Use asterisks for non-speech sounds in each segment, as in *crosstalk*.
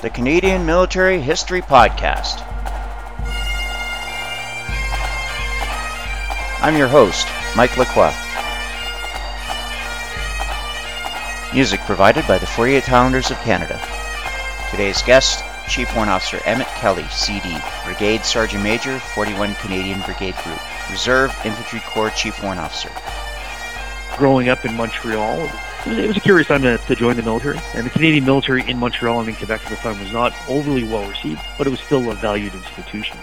the Canadian Military History Podcast. I'm your host, Mike Lacroix. Music provided by the 48 Highlanders of Canada. Today's guest, Chief Warrant Officer Emmett Kelly, CD, Brigade Sergeant Major, 41 Canadian Brigade Group, Reserve Infantry Corps Chief Warrant Officer. Growing up in Montreal, it was a curious time to, to, join the military. And the Canadian military in Montreal and in Quebec at the time was not overly well received, but it was still a valued institution.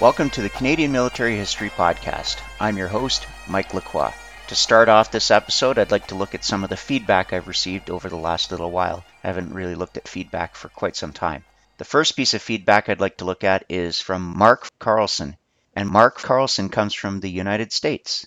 Welcome to the Canadian Military History Podcast. I'm your host, Mike Lacroix. To start off this episode, I'd like to look at some of the feedback I've received over the last little while. I haven't really looked at feedback for quite some time. The first piece of feedback I'd like to look at is from Mark Carlson. And Mark Carlson comes from the United States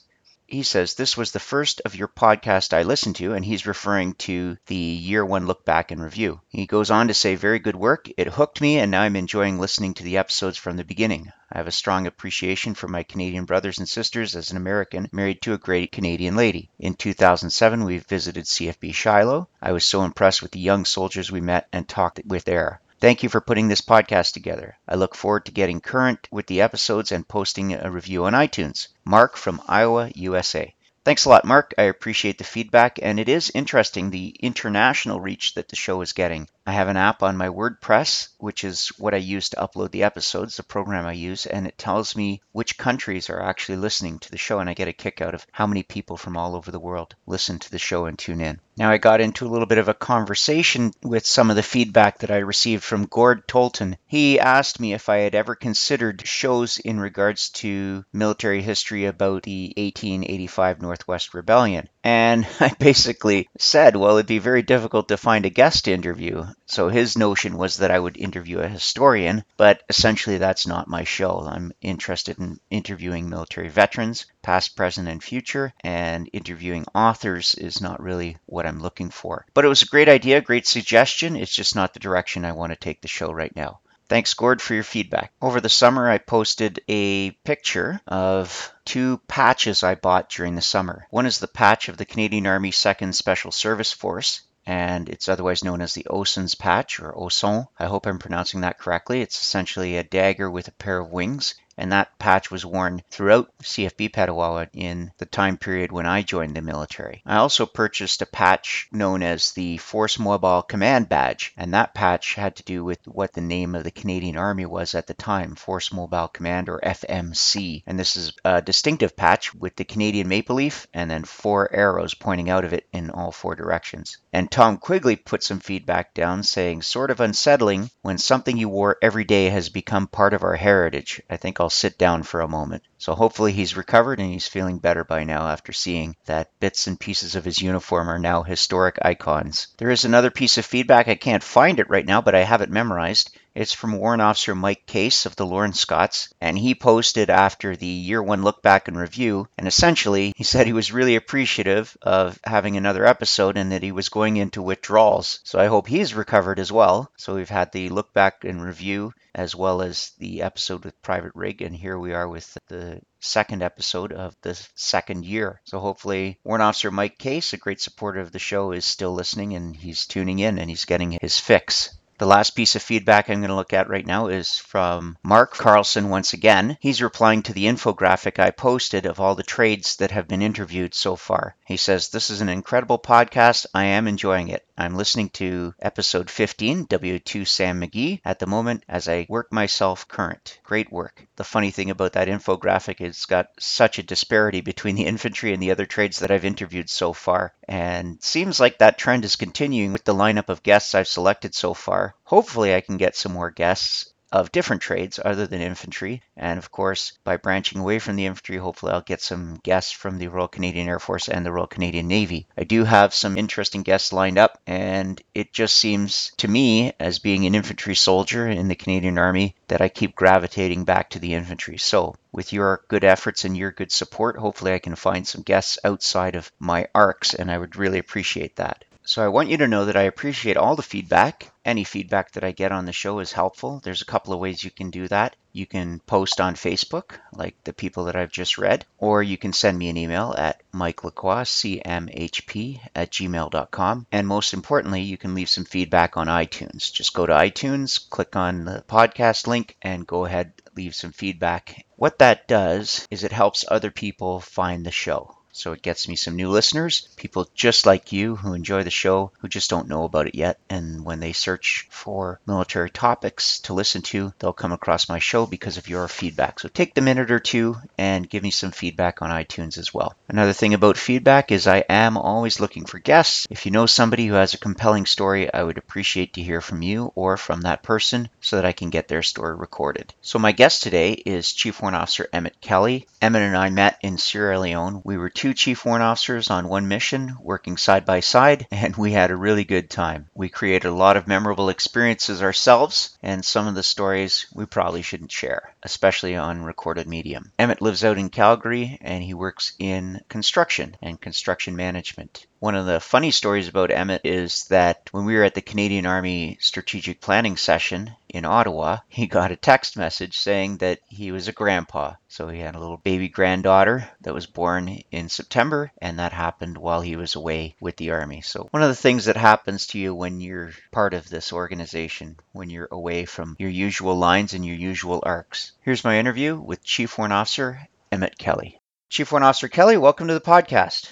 he says this was the first of your podcast I listened to, and he's referring to the year one look back and review. He goes on to say, Very good work. It hooked me, and now I'm enjoying listening to the episodes from the beginning. I have a strong appreciation for my Canadian brothers and sisters as an American married to a great Canadian lady. In 2007, we visited CFB Shilo. I was so impressed with the young soldiers we met and talked with there. Thank you for putting this podcast together. I look forward to getting current with the episodes and posting a review on iTunes. Mark from Iowa, USA. Thanks a lot, Mark. I appreciate the feedback, and it is interesting the international reach that the show is getting. I have an app on my WordPress, which is what I use to upload the episodes, the program I use, and it tells me which countries are actually listening to the show, and I get a kick out of how many people from all over the world listen to the show and tune in. Now, I got into a little bit of a conversation with some of the feedback that I received from Gord Tolton. He asked me if I had ever considered shows in regards to military history about the 1885 Northwest Rebellion. And *laughs* I basically said, well, it'd be very difficult to find a guest interview. So his notion was that I would interview a historian, but essentially that's not my show. I'm interested in interviewing military veterans, past, present, and future, and interviewing authors is not really what I'm looking for. But it was a great idea, great suggestion. It's just not the direction I want to take the show right now. Thanks, Gord, for your feedback. Over the summer, I posted a picture of two patches I bought during the summer. One is the patch of the Canadian Army 2nd Special Service Force, and it's otherwise known as the Oson's patch or Oson. I hope I'm pronouncing that correctly. It's essentially a dagger with a pair of wings, and that patch was worn throughout CFB Petawawa in the time period when I joined the military. I also purchased a patch known as the Force Mobile Command Badge, and that patch had to do with what the name of the Canadian Army was at the time, Force Mobile Command or FMC. And this is a distinctive patch with the Canadian maple leaf and then four arrows pointing out of it in all four directions. And Tom Quigley put some feedback down saying, sort of unsettling when something you wore every day has become part of our heritage. I think I'll I'll sit down for a moment. So hopefully he's recovered and he's feeling better by now after seeing that bits and pieces of his uniform are now historic icons. There is another piece of feedback. I can't find it right now, but I have it memorized. It's from Warrant Officer Mike Case of the Lorne Scots, and he posted after the year one look back and review. And essentially, he said he was really appreciative of having another episode and that he was going into withdrawals. So I hope he's recovered as well. So we've had the look back and review as well as the episode with Private Rig, and here we are with the second episode of the second year. So hopefully, Warrant Officer Mike Case, a great supporter of the show, is still listening and he's tuning in and he's getting his fix. The last piece of feedback I'm going to look at right now is from Mark Carlson once again. He's replying to the infographic I posted of all the trades that have been interviewed so far. He says, This is an incredible podcast. I am enjoying it. I'm listening to episode 15, W2 Sam McGee, at the moment as I work myself current. Great work. The funny thing about that infographic is it's got such a disparity between the *laughs* infantry and the other trades that I've interviewed so far. And seems like that trend is continuing with the lineup of guests I've selected so far. Hopefully, I can get some more guests of different trades other than infantry. And of course, by branching away from the infantry, hopefully I'll get some guests from the Royal Canadian Air Force and the Royal Canadian Navy. I do have some interesting guests lined up, and it just seems to me, as being an infantry soldier in the Canadian Army, that I keep gravitating back to the infantry. So, with your good efforts and your good support, hopefully I can find some guests outside of my arcs, and I would really appreciate that. So I want you to know that I appreciate all the feedback. Any feedback that I get on the show is helpful. There's a couple of ways you can do that. You can post on Facebook, like the people that I've just read, or you can send me an email at mikelacroix, cmhp at gmail.com. And most importantly, you can leave some feedback on iTunes. Just go to iTunes, click on the podcast link, and go ahead, leave some feedback. What that does is it helps other people find the show. So it gets me some new listeners, people just like you who enjoy the show, who just don't know about it yet. And when they search for military topics to listen to, they'll come across my show because of your feedback. So take the minute or two and give me some feedback on iTunes as well. Another thing about feedback is I am always looking for guests. If you know somebody who has a compelling story, I would appreciate to hear from you or from that person so that I can get their story recorded. So my guest today is Chief Warrant Officer Emmett Kelly. Emmett and I met in Sierra Leone. We were two two chief warrant officers on one mission, working side by side, *laughs* and we had a really good time. We created a lot of memorable experiences ourselves, and some of the stories we probably shouldn't share, especially on recorded medium. Emmett lives out in Calgary, and he works in construction and construction management. One of the funny stories about Emmett is that when we were at the Canadian Army strategic planning session in Ottawa, he got a text message saying that he was a grandpa. So he had a little baby granddaughter that was born in September, and that happened while he was away with the Army. So one of the things that happens to you when you're part of this organization, when you're away from your usual lines and your usual arcs. Here's my interview with Chief Warrant Officer Emmett Kelly. Chief Warrant Officer Kelly, welcome to the podcast.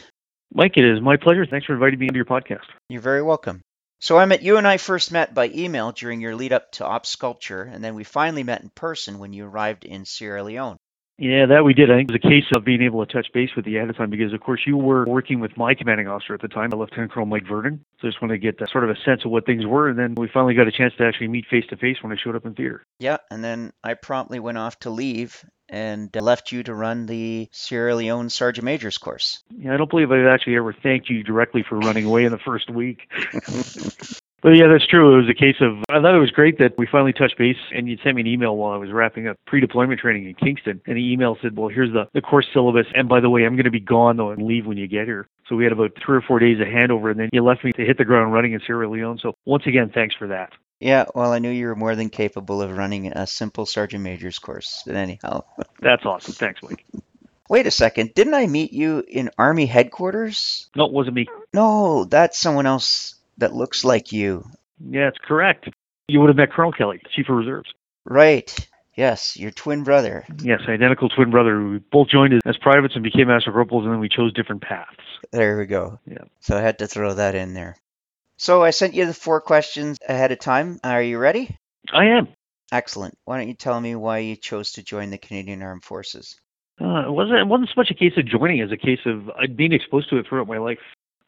Mike, it is my pleasure. Thanks for inviting me into your podcast. You're very welcome. So, Emmett, you and I first met by email during your lead up to Ops Sculpture, and then we finally met in person when you arrived in Sierra Leone. Yeah, that we did. I think it was a case of being able to touch base with you ahead of time because, of course, you were working with my commanding officer at the time, Lieutenant Colonel Mike Vernon. So I just wanted to get sort of a sense of what things were, and then we finally got a chance to actually meet face to face when I showed up in theater. Yeah, and then I promptly went off to leave and uh, left you to run the Sierra Leone Sergeant Major's course. Yeah, I don't believe I've actually ever thanked you directly for running away in the first week. *laughs* But yeah, that's true. It was a case of I thought it was great that we finally touched base, and you sent me an email while I was wrapping up pre-deployment training in Kingston, and the email said, "Well, here's the the course syllabus, and by the way, I'm going to be gone though and leave when you get here." So we had about three or four days of handover, and then you left me to hit the ground running in Sierra Leone. So once again, thanks for that. Yeah, well, I knew you were more than capable of running a simple sergeant major's course. But anyhow, *laughs* that's awesome. Thanks, Mike. Wait a second. Didn't I meet you in Army headquarters? No, it wasn't me. No, that's someone else that looks like you. Yeah, it's correct. You would have met Colonel Kelly, Chief of Reserves. Right. Yes, your twin brother. Yes, identical twin brother. We both joined as privates and became master corporals, and then we chose different paths. There we go. Yeah. So I had to throw that in there. So I sent you the four questions ahead of time. Are you ready? I am. Excellent. Why don't you tell me why you chose to join the Canadian Armed Forces? Uh, it wasn't it wasn't so much a case of joining as a case of uh, being exposed to it throughout my life.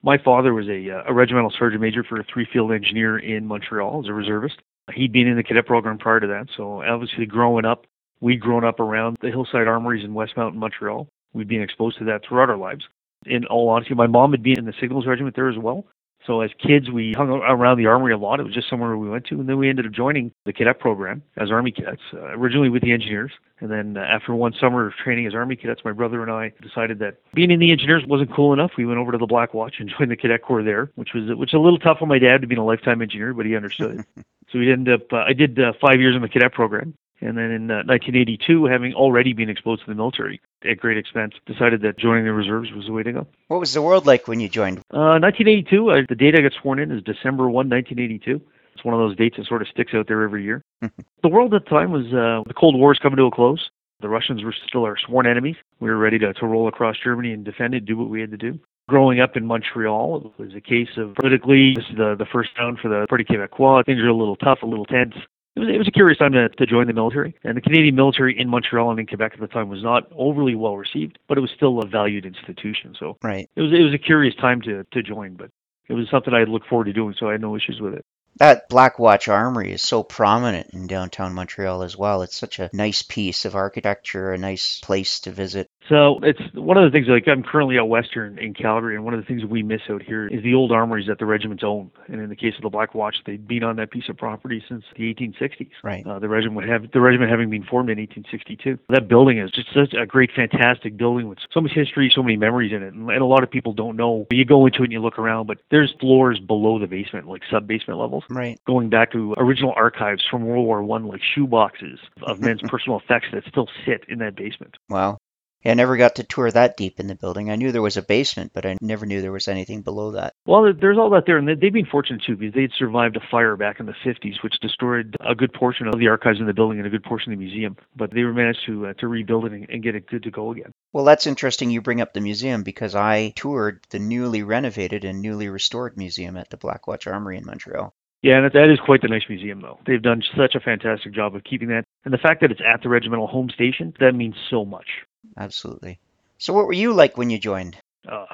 My father was a, uh, a regimental sergeant major for a three field engineer in Montreal as a reservist. He'd been in the cadet program prior to that, so obviously growing up, we'd grown up around the hillside armories in Westmount, Montreal. We'd been exposed to that throughout our lives. In all honesty, my mom had been in the signals regiment there as well. So as kids, we hung around the armory a lot. It was just somewhere we went to, and then we ended up joining the cadet program as Army cadets, uh, originally with the engineers, and then uh, after one summer of training as Army cadets, my brother and I decided that being in the engineers wasn't cool enough. We went over to the Black Watch and *laughs* joined the cadet corps there, which was which was a little tough on my dad to be a lifetime engineer, but he understood. *laughs* so we ended up. Uh, I did uh, five years in the cadet program, and then in uh, 1982, having already been exposed to the military at great expense, decided that joining the reserves was the way to go. What was the world like when you joined? Uh, 1982, uh, the date I got sworn in is December 1, 1982. It's one of those dates that sort of sticks out there every year. *laughs* the world at the time was uh, the Cold War is coming to a close. The Russians were still our sworn enemies. We were ready to, to roll across Germany and defend it, do what we had to do. Growing up in Montreal, it was a case of politically, this is the, the first round for the Parti Québécois. Things are a little tough, a little tense it was, it was a curious time to, to join the military. And the Canadian military in Montreal and in Quebec at the time was not overly well received, but it was still a valued institution. So right. it was it was a curious time to, to join, but it was something I looked forward to doing, so I had no issues with it. That Black Watch Armory is so prominent in downtown Montreal as well. It's such a nice piece of architecture, a nice place to visit. So it's one of the things like I'm currently out western in Calgary, and one of the things we miss out here is the old armories that the regiments own. And in the case of the Black Watch, they'd been on that piece of property since the 1860s. Right. Uh, the regiment would have the regiment having been formed in 1862. That building is just such a great, fantastic building with so much history, so many memories in it, and, and a lot of people don't know. You go into it and you look around, but there's floors below the basement, like sub basement levels, Right. going back to original archives from World War One, like shoe boxes of men's *laughs* personal effects that still sit in that basement. Wow. Yeah, I never got to tour that deep in the building. I knew there was a basement, but I never knew there was anything below that. Well, there's all that there, and they- they've been fortunate too because they'd survived a fire back in the 50s, which destroyed a good portion of the archives in the building and a good portion of the museum. But they were managed to uh, to rebuild it and, and get it good to go again. Well, that's interesting you bring up the museum because I toured the newly renovated and newly restored museum at the Black Watch Armory in Montreal. Yeah, and that- that is quite the nice museum, though. They've done such a fantastic job of keeping that, and the fact that it's at the regimental home station that means so much. Absolutely. So, what were you like when you joined? Uh,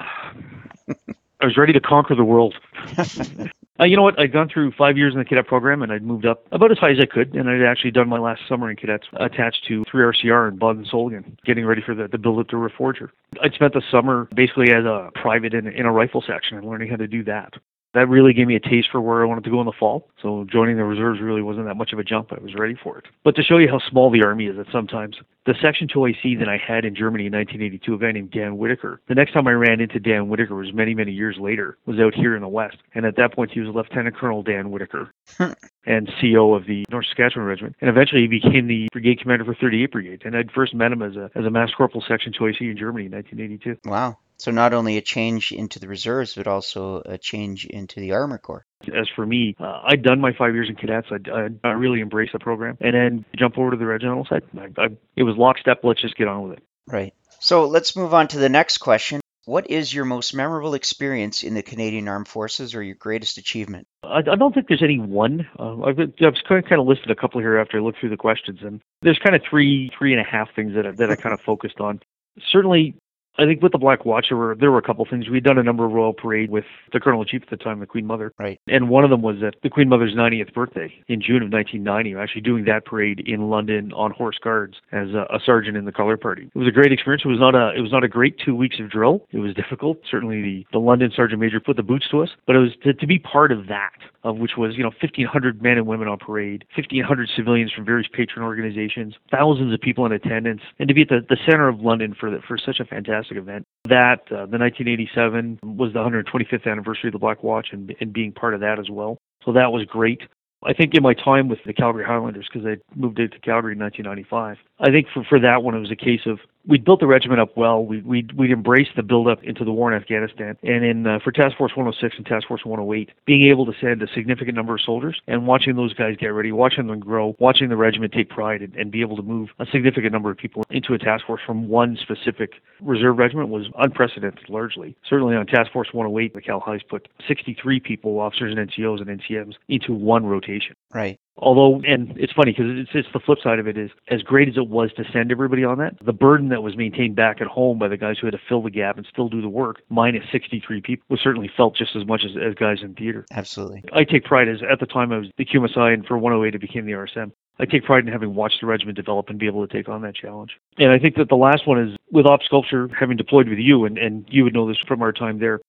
I was ready to conquer the world. *laughs* Uh, you know what? I'd gone through five years in the cadet program, and I'd moved up about as high as I could, and I'd actually done my last summer in cadets attached to 3RCR in Baden-Soellingen, getting ready for the, the build up to Reforger. I'd spent the summer basically as a private in, in a rifle section and learning how to do that. That really gave me a taste for where I wanted to go in the fall. So joining the reserves really wasn't that much of a jump. I was ready for it. But to show you how small the army is, that sometimes the Section 2IC that I had in Germany in 1982, a guy named Dan Whitaker. The next time I ran into Dan Whitaker was many, many years later. Was out here in the West, and at that point he was Lieutenant Colonel Dan Whitaker and CO of the North Saskatchewan Regiment, and eventually he became the brigade commander for 38 Brigade. And I'd first met him as a as a Mass Corporal Section 2IC in Germany in 1982. Wow. So, not only a change into the reserves, but also a change into the Armor Corps. As for me, uh, I'd done my five years in cadets. I'd, I'd, I really embraced the program, and then jump over to the regimental side. I, I, it was lockstep. Let's just get on with it. Right. So, let's move on to the next question. What is your most memorable experience in the Canadian Armed Forces or your greatest achievement? I, I don't think there's any one. Uh, I've, I've kind of, kind of listed a couple here after I looked through the questions, and there's kind of three, three and a half things that I, that I kind of focused on. Certainly, I think with the Black Watch, there were, there were a couple things. We'd done a number of royal parade with the Colonel in Chief at the time, the Queen Mother. Right. And one of them was at the Queen Mother's 90th birthday in June of 1990. Actually, doing that parade in London on horse guards as a, a sergeant in the color party. It was a great experience. It was not a it was not a great two weeks of drill. It was difficult. Certainly, the the London sergeant major put the boots to us, but it was to, to be part of that, of which was you know 1,500 men and women on parade, 1,500 civilians from various patron organizations, thousands of people in attendance, and to be at the, the center of London for the, for such a fantastic event. That uh, the 1987 was the 125th anniversary of the Black Watch, and and being part of that as well. So that was great. I think in my time with the Calgary Highlanders, because I moved into Calgary in 1995, I think for, for that one it was a case of we'd built the regiment up well. We we'd, we'd embraced the build up into the war in Afghanistan, and in uh, for Task Force 106 and Task Force 108, being able to send a significant number of soldiers and watching those guys get ready, watching them grow, watching the regiment take pride, and, and be able to move a significant number of people into a task force from one specific reserve regiment was unprecedented. Largely, certainly on Task Force 108, the Cal Highs put 63 people, officers and NCOs and NCMs, into one rotation. Right. Although, and it's funny because it's, it's the flip side of it is as great as it was to send everybody on that, the burden that was maintained back at home by the guys who had to fill the gap and still do the work, minus 63 people, was certainly felt just as much as, as guys in theater. Absolutely. I take pride as at the time I was the QMSI and for 108 it became the RSM. I take pride in having watched the regiment develop and be able to take on that challenge. And I think that the last one is with Op Sculpture, having deployed with you, and, and you would know this from our time there,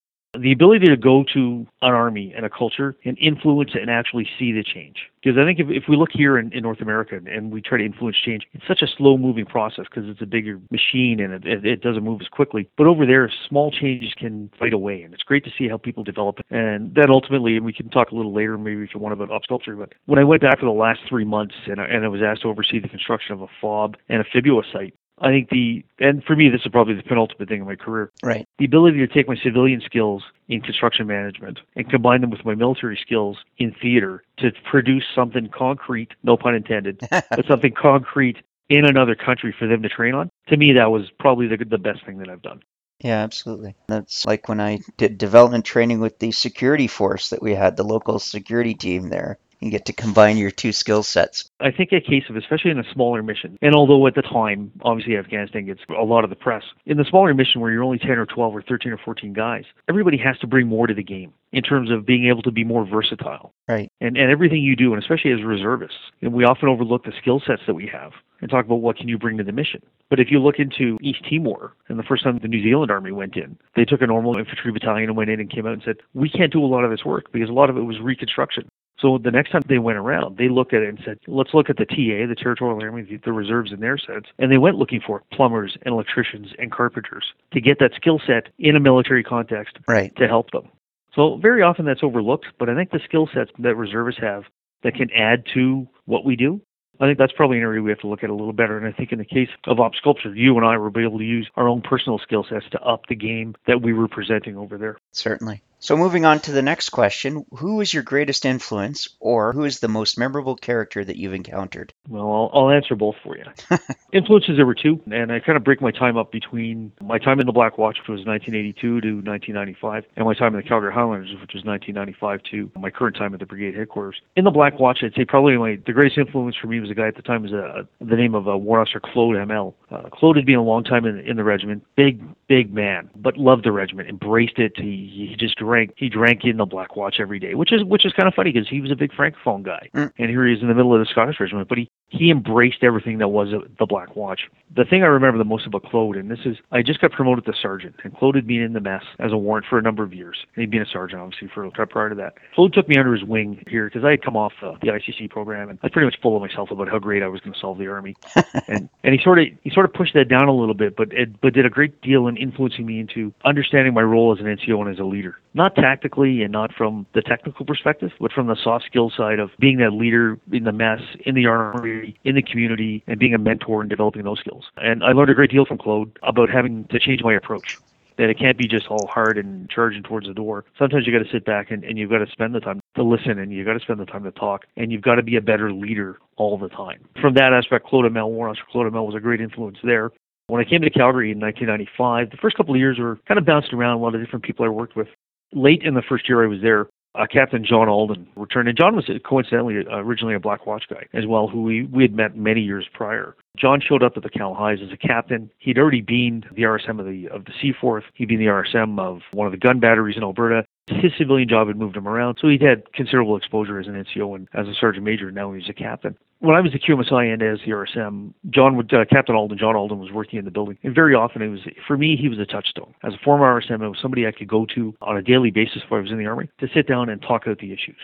the ability to go to an army and a culture and influence and actually see the change. Because I think if, if we look here in, in North America and we try to influence change, it's such a slow moving process because it's a bigger machine and it, it, doesn't move as quickly. But over there, small changes can fight away. And it's great to see how people develop. And then ultimately, and we can talk a little later, maybe if you want about op sculpture, but when I went back for the last three months and I, and I was asked to oversee the construction of a FOB and a FIBUA site, I think the, and for me, this is probably the penultimate thing in my career. Right. The ability to take my civilian skills in construction management and combine them with my military skills in theater to produce something concrete, no pun intended, *laughs* but something concrete in another country for them to train on. To me, that was probably the, the best thing that I've done. Yeah, absolutely. That's like when I did development training with the security force that we had, the local security team there. You get to combine your two skill sets. I think a case of, especially in a smaller mission, and although at the time, obviously Afghanistan gets a lot of the press, in the smaller mission where you're only 10 or 12 or 13 or 14 guys, everybody has to bring more to the game in terms of being able to be more versatile. Right. And, and everything you do, and especially as reservists, and we often overlook the skill sets that we have. and talk about what can you bring to the mission. But if you look into East Timor, and the first time the New Zealand Army went in, they took a normal infantry battalion and went in and came out and said, we can't do a lot of this work because a lot of it was reconstruction. So the next time they went around, they looked at it and said, let's look at the TA, the Territorial Army, the, the reserves in their sense. And they went looking for plumbers and electricians and carpenters to get that skill set in a military context Right. to help them. So very often that's overlooked, but I think the skill sets that reservists have that can add to what we do, I think that's probably an area we have to look at a little better. And I think in the case of Op Sculpture, you and I will be able to use our own personal skill sets to up the game that we were presenting over there. Certainly. So moving on to the next question, who is your greatest influence or who is the most memorable character that you've encountered? Well, I'll, I'll answer both for you. *laughs* Influences there were two, and I kind of break my time up between my time in the Black Watch, which was 1982 to 1995, and my time in the Calgary Highlanders, which was 1995 to my current time at the brigade headquarters. In the Black Watch, I'd say probably my the greatest influence for me was a guy at the time was a, the name of uh, War Officer Claude Hamel. Uh, Claude had been a long time in, in the regiment, big big man, but loved the regiment, embraced it. He he just drank he drank in the Black Watch every day, which is which is kind of funny because he was a big francophone guy, Mm. and here he is in the middle of the Scottish regiment, but he he embraced everything that was the Black Watch. The thing I remember the most about Claude, and this is, I just got promoted to sergeant, and Claude had been in the mess as a warrant for a number of years. And he'd been a sergeant, obviously, for prior to that. Claude took me under his wing here because I had come off uh, the ICC program, and I was pretty much full of myself about how great I was going to solve the army. *laughs* and and he sort of he sort of pushed that down a little bit, but it, but did a great deal in influencing me into understanding my role as an NCO and as a leader, not tactically and not from the technical perspective, but from the soft skill side of being that leader in the mess, in the army, in the community, and being a mentor and developing those skills. And I learned a great deal from Claude about having to change my approach. That it can't be just all hard and charging towards the door. Sometimes you got to sit back and, and you've got to spend the time to listen and you've got to spend the time to talk and you've got to be a better leader all the time. From that aspect, Claude Hamel, War Officer Claude Hamel was a great influence there. When I came to Calgary in 1995, the first couple of years were kind of bounced around a lot of different people I worked with. Late in the first year I was there, uh, Captain John Alden returned, and John was coincidentally uh, originally a Black Watch guy as well, who we, we had met many years prior. John showed up at the Cal Highs as a captain. He'd already been the RSM of the of the Seaforth. He'd been the RSM of one of the gun batteries in Alberta. His civilian job had moved him around, so he'd had considerable exposure as an NCO and as a sergeant major. And now he was a captain. When I was the QMSI and as the RSM, John would uh, Captain Alden, John Alden was working in the building, and very often it was for me he was a touchstone. As a former RSM, it was somebody I could go to on a daily basis if I was in the army to sit down and talk out the issues.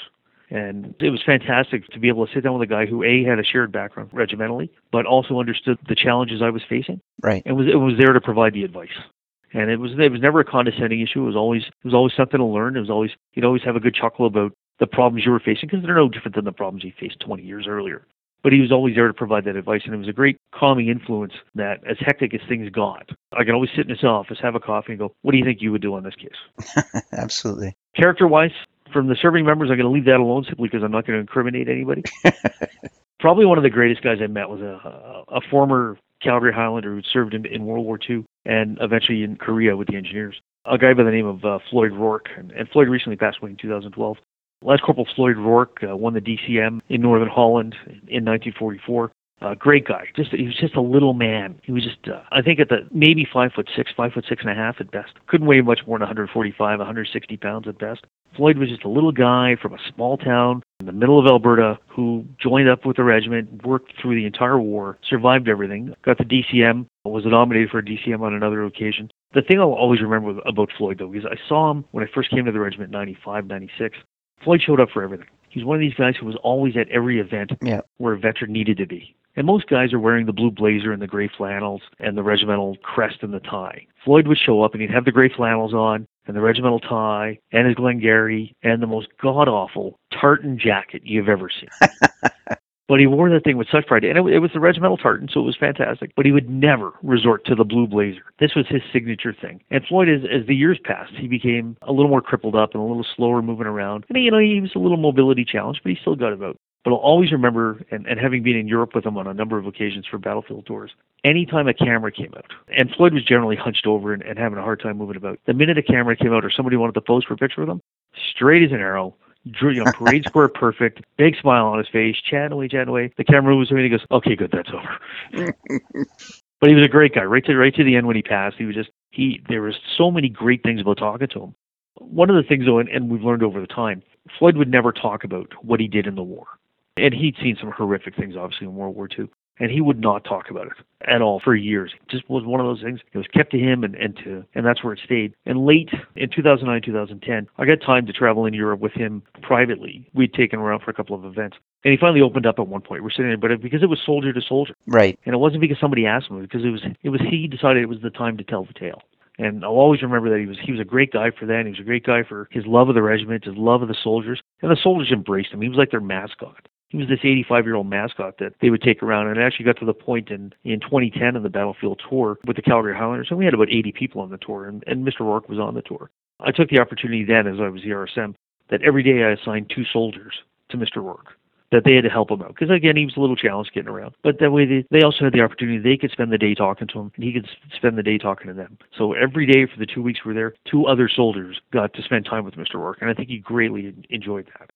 And it was fantastic to be able to sit down with a guy who A had a shared background regimentally, but also understood the challenges I was facing Right. and was it was there to provide the advice. And it was it was never a condescending issue. It was always it was always something to learn. It was always you'd always have a good chuckle about the problems you were facing because they're no different than the problems you faced 20 years earlier. But he was always there to provide that advice, and it was a great calming influence. That as hectic as things got, I could always sit in his office, have a coffee, and go, "What do you think you would do on this case?" *laughs* Absolutely. Character-wise, from the serving members, I'm going to leave that alone simply because I'm not going to incriminate anybody. *laughs* Probably one of the greatest guys I met was a, a former Calgary Highlander who served in, in World War II and eventually in Korea with the engineers. A guy by the name of uh, Floyd Rourke, and, and Floyd recently passed away in 2012. Lance Corporal Floyd Rourke uh, won the DCM in Northern Holland in 1944. Uh, great guy. Just he was just a little man. He was just uh, I think at the maybe five foot six, five foot six and a half at best. Couldn't weigh much more than 145, 160 pounds at best. Floyd was just a little guy from a small town in the middle of Alberta who joined up with the regiment, worked through the entire war, survived everything, got the DCM, was nominated for a DCM on another occasion. The thing I'll always remember about Floyd, though, is I saw him when I first came to the regiment in 95, 96. Floyd showed up for everything. He's one of these guys who was always at every event Yeah. where a veteran needed to be. And most guys are wearing the blue blazer and the gray flannels and the regimental crest and the tie. Floyd would show up and he'd have the gray flannels on and the regimental tie and his Glengarry and the most god awful tartan jacket you've ever seen. *laughs* but he wore that thing with such pride. And it, it was the regimental tartan, so it was fantastic. But he would never resort to the blue blazer. This was his signature thing. And Floyd, as, as the years passed, he became a little more crippled up and a little slower moving around. And, you know, he was a little mobility challenged, but he still got about. But I'll always remember, and, and having been in Europe with him on a number of occasions for battlefield tours, anytime a camera came out, and Floyd was generally hunched over and, and having a hard time moving about, the minute a camera came out or somebody wanted to pose for a picture with him, straight as an arrow, drew, you know, *laughs* parade square perfect, big smile on his face, chatting away, chatting away. The camera moves away and he goes, okay, good, that's over. *laughs* but he was a great guy, right to right to the end when he passed. He was just he. There was so many great things about talking to him. One of the things, though, and, and we've learned over the time, Floyd would never talk about what he did in the war, and he'd seen some horrific things, obviously, in World War II. and he would not talk about it at all for years. It just was one of those things. It was kept to him, and and to and that's where it stayed. And late in 2009, 2010, I got time to travel in Europe with him privately. We'd taken him around for a couple of events, and he finally opened up at one point. We're sitting there, but because it was soldier to soldier, Right. and it wasn't because somebody asked him, because it was it was he decided it was the time to tell the tale. And I'll always remember that he was he was a great guy for that. And he was a great guy for his love of the regiment, his love of the soldiers, and the soldiers embraced him. He was like their mascot. He was this 85 year old mascot that they would take around, and it actually got to the point in in 2010 of the battlefield tour with the Calgary Highlanders, and we had about 80 people on the tour, and, and Mr. Rourke was on the tour. I took the opportunity then, as I was the RSM, that every day I assigned two soldiers to Mr. Rourke that they had to help him out. Because again, he was a little challenged getting around. But that way, they, they also had the opportunity they could spend the day talking to him, and he could spend the day talking to them. So every day for the two weeks we were there, two other soldiers got to spend time with Mr. Rourke, and I think he greatly enjoyed that.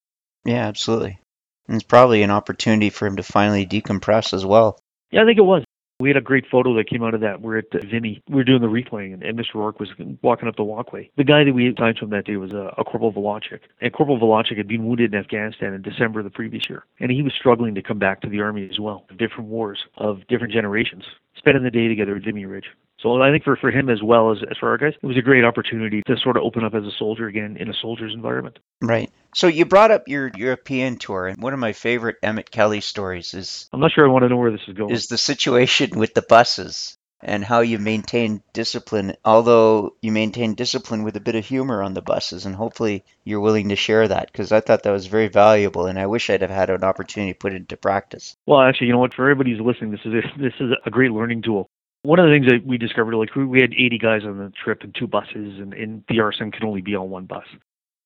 Yeah, absolutely. It's probably an opportunity for him to finally decompress as well. Yeah, I think it was. We had a great photo that came out of that. We're at Vimy. We were doing the replaying, and, and Mr. Rourke was walking up the walkway. The guy that we assigned to him that day was uh, a Corporal Volachik. And Corporal Volachik had been wounded in Afghanistan in December of the previous year. And he was struggling to come back to the Army as well, different wars of different generations, spending the day together at Vimy Ridge. So I think for, for him as well as, as for our guys, it was a great opportunity to sort of open up as a soldier again in a soldier's environment. Right. So you brought up your European tour, and one of my favorite Emmett Kelly stories is I'm not sure I want to know where this is going. is the situation with the buses and how you maintain discipline, although you maintain discipline with a bit of humor on the buses, and hopefully you're willing to share that because I thought that was very valuable, and I wish I'd have had an opportunity to put it into practice. Well, actually, you know what? For everybody who's listening, this is a, *laughs* this is a great learning tool. One of the things that we discovered, like we had 80 guys on the trip and two buses, and, and the RSM can only be on one bus.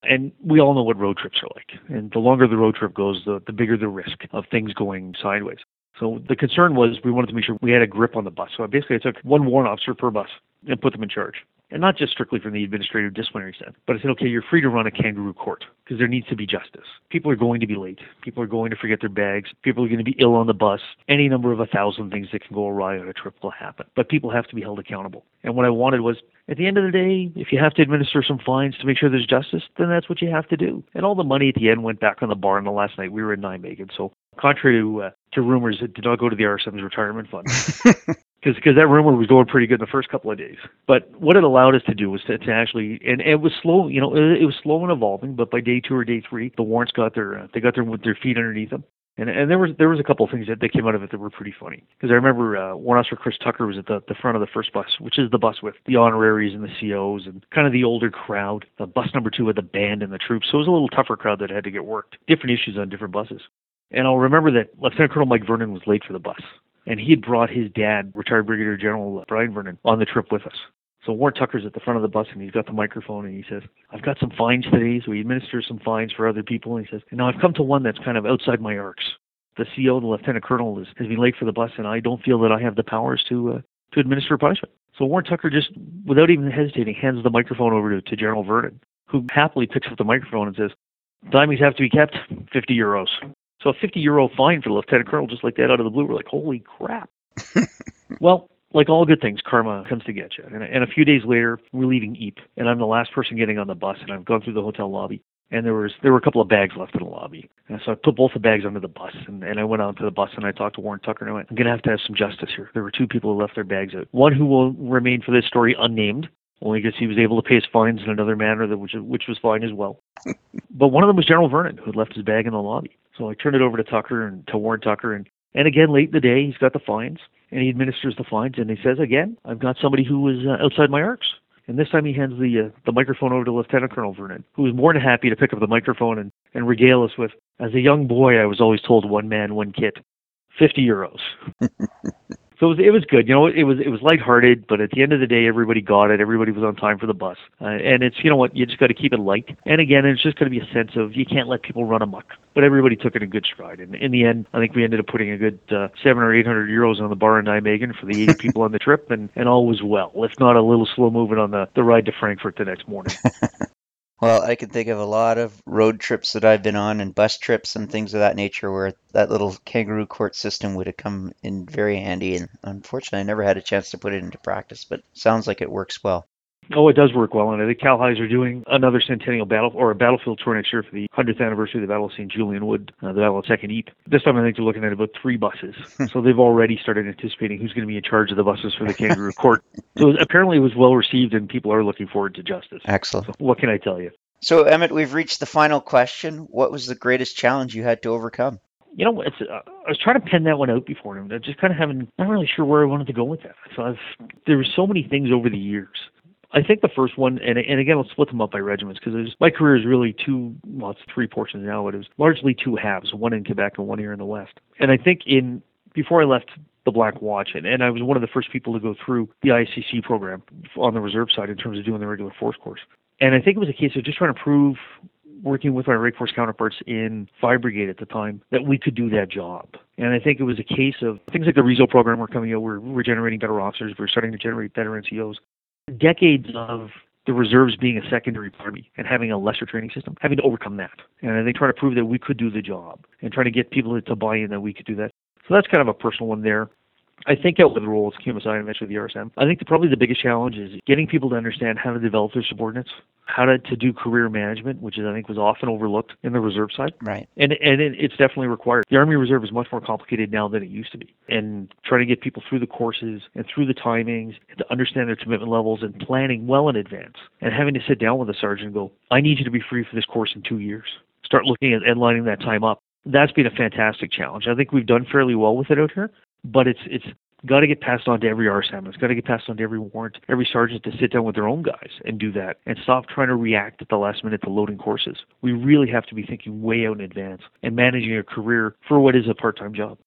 And we all know what road trips are like. And the longer the road trip goes, the, the bigger the risk of things going sideways. So the concern was we wanted to make sure we had a grip on the bus. So basically, I took one warrant officer per bus and put them in charge. And not just strictly from the administrative disciplinary side, but I said, okay, you're free to run a kangaroo court because there needs to be justice. People are going to be late. People are going to forget their bags. People are going to be ill on the bus. Any number of a thousand things that can go awry on a trip will happen. But people have to be held accountable. And what I wanted was, at the end of the day, if you have to administer some fines to make sure there's justice, then that's what you have to do. And all the money at the end went back on the bar. And the last night we were in Nijmegen. So contrary to uh, to rumors, it did not go to the RSM's retirement fund *laughs* because because that rumor was going pretty good in the first couple of days. But what it allowed us to do was to, to actually, and it was slow, you know, it, it was slow and evolving. But by day two or day three, the warrants got their uh, they got their their feet underneath them. And, and there was there was a couple of things that, that came out of it that were pretty funny because I remember uh, Warrant Officer Chris Tucker was at the, the front of the first bus, which is the bus with the honoraries and the COs and kind of the older crowd. The bus number two with the band and the troops, so it was a little tougher crowd that had to get worked. Different issues on different buses. And I'll remember that Lieutenant Colonel Mike Vernon was late for the bus. And he had brought his dad, retired Brigadier General Brian Vernon, on the trip with us. So Warrant Tucker's at the front of the bus and he's got the microphone and he says, I've got some fines today. So he administers some fines for other people. And he says, Now I've come to one that's kind of outside my arcs. The CO, the Lieutenant Colonel, is, has been late for the bus and I don't feel that I have the powers to uh, to administer punishment. So Warrant Tucker just, without even hesitating, hands the microphone over to, to General Vernon, who happily picks up the microphone and says, Timings have to be kept, 50 euros. So a 50 euro fine for the lieutenant colonel, just like that out of the blue. We're like, holy crap. *laughs* well, like all good things, karma comes to get you. And, and a few days later, we're leaving Ypres, and I'm the last person getting on the bus, and I've gone through the hotel lobby. And there was there were a couple of bags left in the lobby, and so I put both the bags under the bus, and, and I went out to the bus and I talked to Warrant Tucker, and I went, I'm gonna have to have some justice here. There were two people who left their bags out. One who will remain for this story unnamed, only because he was able to pay his fines in another manner, that which which was fine as well. *laughs* but one of them was General Vernon, who had left his bag in the lobby. So I turn it over to Tucker and to Warrant Tucker, and and again late in the day, he's got the fines, and he administers the fines, and he says again, I've got somebody who is uh, outside my arcs. And this time he hands the uh, the microphone over to Lieutenant Colonel Vernon, who is more than happy to pick up the microphone and, and regale us with, as a young boy, I was always told one man, one kit, 50 euros. *laughs* so it was, it was good. You know, it was it was lighthearted, but at the end of the day, everybody got it. Everybody was on time for the bus, uh, and it's you know what, you just got to keep it light. And again, it's just going to be a sense of you can't let people run amok. But everybody took it in good stride, and in the end, I think we ended up putting a good uh, seven or eight hundred euros on the bar in Nijmegen for the 80 *laughs* people on the trip, and and all was well. If not a little slow moving on the the ride to Frankfurt the next morning. *laughs* Well, I can think of a lot of road trips that I've been on and bus trips and things of that nature where that little kangaroo court system would have come in very handy. And unfortunately, I never had a chance to put it into practice, but sounds like it works well. Oh, it does work well, and I think Cal Highs are doing another centennial battle or a battlefield tour next year for the 100th anniversary of the Battle of St. Julien Wood, uh, the Battle of Second Ypres. This time, I think they're looking at about three buses, *laughs* so they've already started anticipating who's going to be in charge of the buses for the Kangaroo *laughs* Court. So apparently, it was well received, and people are looking forward to justice. Excellent. So what can I tell you? So, Emmett, we've reached the final question. What was the greatest challenge you had to overcome? You know, it's, uh, I was trying to pen that one out before, and I just kind of haven't, not really sure where I wanted to go with that. So I've, there were so many things over the years. I think the first one, and, and again, I'll split them up by regiments because my career is really two, well, it's three portions now, but it was largely two halves, one in Quebec and one here in the West. And I think in, before I left the Black Watch, and, and I was one of the first people to go through the ICC program on the reserve side in terms of doing the regular force course. And I think it was a case of just trying to prove working with my Reg Force counterparts in Five Brigade at the time that we could do that job. And I think it was a case of things like the RESO program were coming out, we're, we're generating better officers, we're starting to generate better NCOs. Decades of the reserves being a secondary party and having a lesser training system, having to overcome that. And think trying to prove that we could do the job and trying to get people to buy in that we could do that. So that's kind of a personal one there. I think out with the roles, QMSI and eventually the RSM, I think the, probably the biggest challenge is getting people to understand how to develop their subordinates, how to, to do career management, which is I think was often overlooked in the reserve side. Right. And and it, it's definitely required. The Army Reserve is much more complicated now than it used to be. And trying to get people through the courses and through the timings and to understand their commitment levels and planning well in advance and having to sit down with a sergeant and go, I need you to be free for this course in two years. Start looking at and lining that time up. That's been a fantastic challenge. I think we've done fairly well with it out here, but it's it's got to get passed on to every RSM. It's got to get passed on to every warrant, every sergeant to sit down with their own guys and do that and stop trying to react at the last minute to loading courses. We really have to be thinking way out in advance and managing a career for what is a part-time job.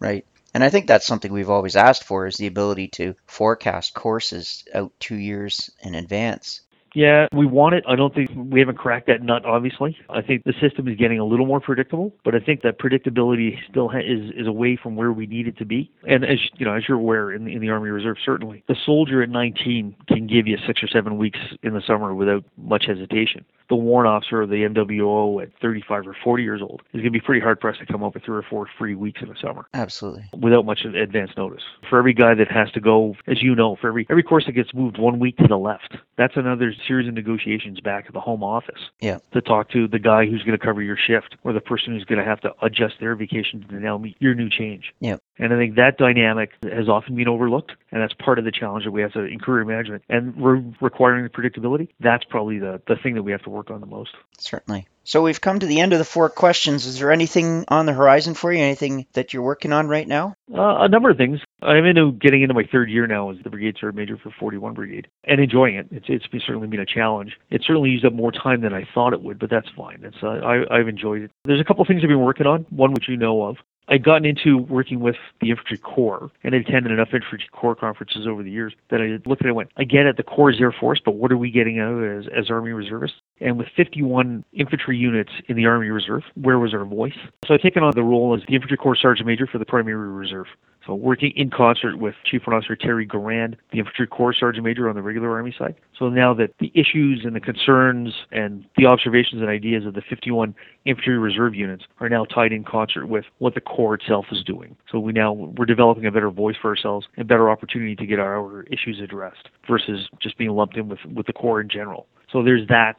Right. And I think that's something we've always asked for is the ability to forecast courses out two years in advance. Yeah, we want it. I don't think we haven't cracked that nut. Obviously, I think the system is getting a little more predictable, but I think that predictability still ha- is is away from where we need it to be. And as you know, as you're aware, in the, in the Army Reserve, certainly the soldier at 19 can give you six or seven weeks in the summer without much hesitation. The warrant officer or the MWO at 35 or 40 years old is going to be pretty hard pressed to come up with three or four free weeks in the summer Absolutely. without much advance notice. For every guy that has to go, as you know, for every every course that gets moved one week to the left, that's another series of negotiations back at the home office Yeah. to talk to the guy who's going to cover your shift or the person who's going to have to adjust their vacation to now meet your new change. Yeah. And I think that dynamic has often been overlooked, and that's part of the challenge that we have to in career management. And we're requiring the predictability. That's probably the, the thing that we have to work on the most. Certainly. So we've come to the end of the four questions. Is there anything on the horizon for you? Anything that you're working on right now? Uh, a number of things. I'm into getting into my third year now as the brigade sergeant major for 41 Brigade and enjoying it. It's it's been, certainly been a challenge. It certainly used up more time than I thought it would, but that's fine. It's uh, I, I've enjoyed it. There's a couple of things I've been working on. One which you know of. I'd gotten into working with the infantry corps and had attended enough infantry corps conferences over the years that I looked at it and went, I get it, the corps is Air Force, but what are we getting out of it as, as Army reservists? And with 51 infantry units in the Army Reserve, where was our voice? So I've taken on the role as the infantry corps sergeant major for the primary reserve. So working in concert with Chief Warrant Officer Terry Garand, the infantry corps sergeant major on the regular Army side. So now that the issues and the concerns and the observations and ideas of the 51 infantry reserve units are now tied in concert with what the corps itself is doing. So we now we're developing a better voice for ourselves and better opportunity to get our issues addressed versus just being lumped in with with the corps in general. So there's that.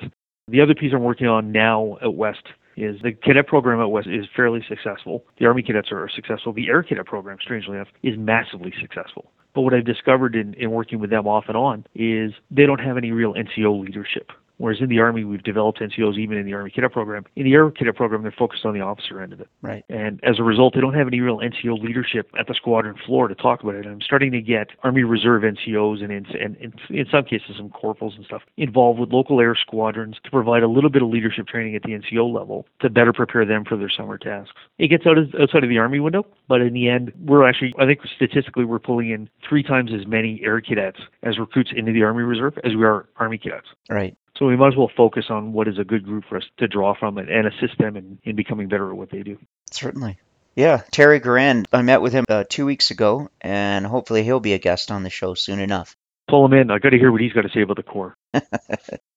The other piece I'm working on now at West is the cadet program at West is fairly successful. The Army cadets are successful. The Air Cadet program, strangely enough, is massively successful. But what I've discovered in, in working with them off and on is they don't have any real NCO leadership. Whereas in the Army, we've developed NCOs even in the Army Cadet Program. In the Air Cadet Program, they're focused on the officer end of it. Right. And as a result, they don't have any real NCO leadership at the squadron floor to talk about it. I'm starting to get Army Reserve NCOs and in, and in, in some cases some corporals and stuff involved with local air squadrons to provide a little bit of leadership training at the NCO level to better prepare them for their summer tasks. It gets out of, outside of the Army window, but in the end, we're actually, I think statistically, we're pulling in three times as many Air Cadets as recruits into the Army Reserve as we are Army Cadets. Right. So we might as well focus on what is a good group for us to draw from and, and assist them in, in becoming better at what they do. Certainly. Yeah, Terry Garand. I met with him uh, two weeks ago, and hopefully he'll be a guest on the show soon enough. Pull him in. I got to hear what he's got to say about the corps. *laughs*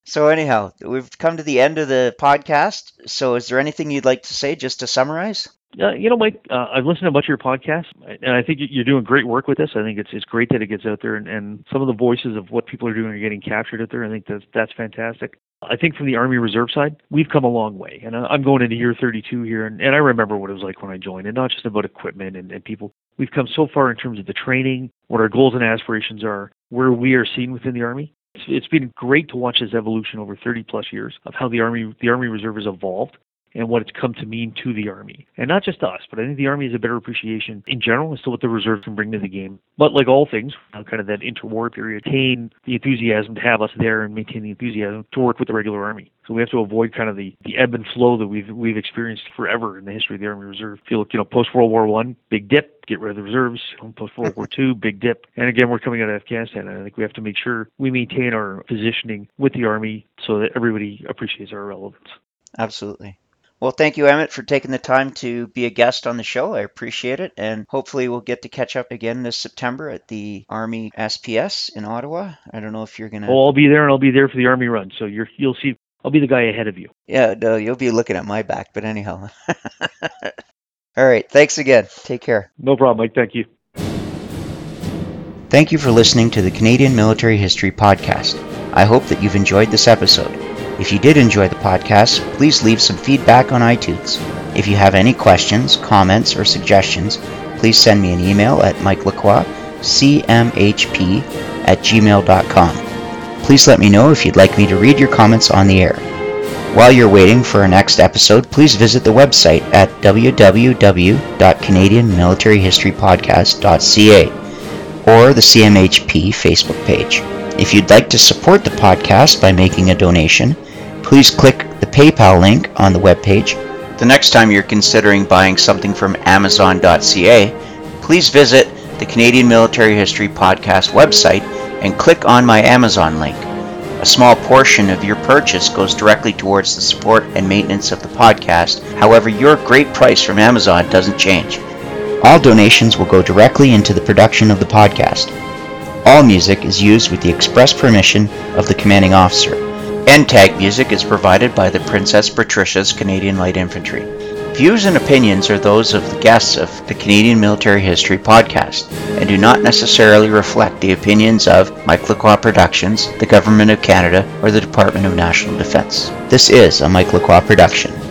So anyhow, we've come to the end of the podcast. So is there anything you'd like to say just to summarize? Uh, you know, Mike, uh, I've listened to a bunch of your podcasts, and I think you're doing great work with this. I think it's it's great that it gets out there, and, and some of the voices of what people are doing are getting captured out there. I think that's that's fantastic. I think from the Army Reserve side, we've come a long way, and I'm going into year 32 here, and, and I remember what it was like when I joined, and not just about equipment and, and people. We've come so far in terms of the training, what our goals and aspirations are, where we are seen within the Army. It's, it's been great to watch this evolution over 30 plus years of how the Army the Army Reserve has evolved and what it's come to mean to the Army. And not just us, but I think the Army has a better appreciation in general as to what the Reserve can bring to the game. But like all things, kind of that interwar period, maintain the enthusiasm to have us there and maintain the enthusiasm to work with the regular Army. So we have to avoid kind of the, the ebb and flow that we've we've experienced forever in the history of the Army Reserve. Feel like, you know, post World War One, big dip, get rid of the reserves. Post World War Two, big dip. And again, we're coming out of Afghanistan, and I think we have to make sure we maintain our positioning with the Army so that everybody appreciates our relevance. Absolutely. Well, thank you, Emmett, for taking the time to be a guest on the show. I appreciate it. And hopefully, we'll get to catch up again this September at the Army SPS in Ottawa. I don't know if you're going to. Oh, I'll be there, and I'll be there for the Army run. So you're, you'll see, I'll be the guy ahead of you. Yeah, no, you'll be looking at my back. But anyhow. *laughs* All right. Thanks again. Take care. No problem, Mike. Thank you. Thank you for listening to the Canadian Military History Podcast. I hope that you've enjoyed this episode. If you did enjoy the podcast, please leave some feedback on iTunes. If you have any questions, comments, or suggestions, please send me an email at mikelacroix, cmhp at gmail.com. Please let me know if you'd like me to read your comments on the air. While you're waiting for our next episode, please visit the website at www.canadianmilitaryhistorypodcast.ca or the CMHP Facebook page. If you'd like to support the podcast by making a donation, please click the PayPal link on the webpage. The next time you're considering buying something from Amazon.ca, please visit the Canadian Military History Podcast website and click on my Amazon link. A small portion of your purchase goes directly towards the support and maintenance of the podcast. However, your great price from Amazon doesn't change. All donations will go directly into the production of the podcast. All music is used with the express permission of the commanding officer. End tag music is provided by the Princess Patricia's Canadian Light Infantry. Views and opinions are those of the guests of the Canadian Military History Podcast and do not necessarily reflect the opinions of Mike Lacroix Productions, the Government of Canada, or the Department of National Defence. This is a Mike Lacroix production.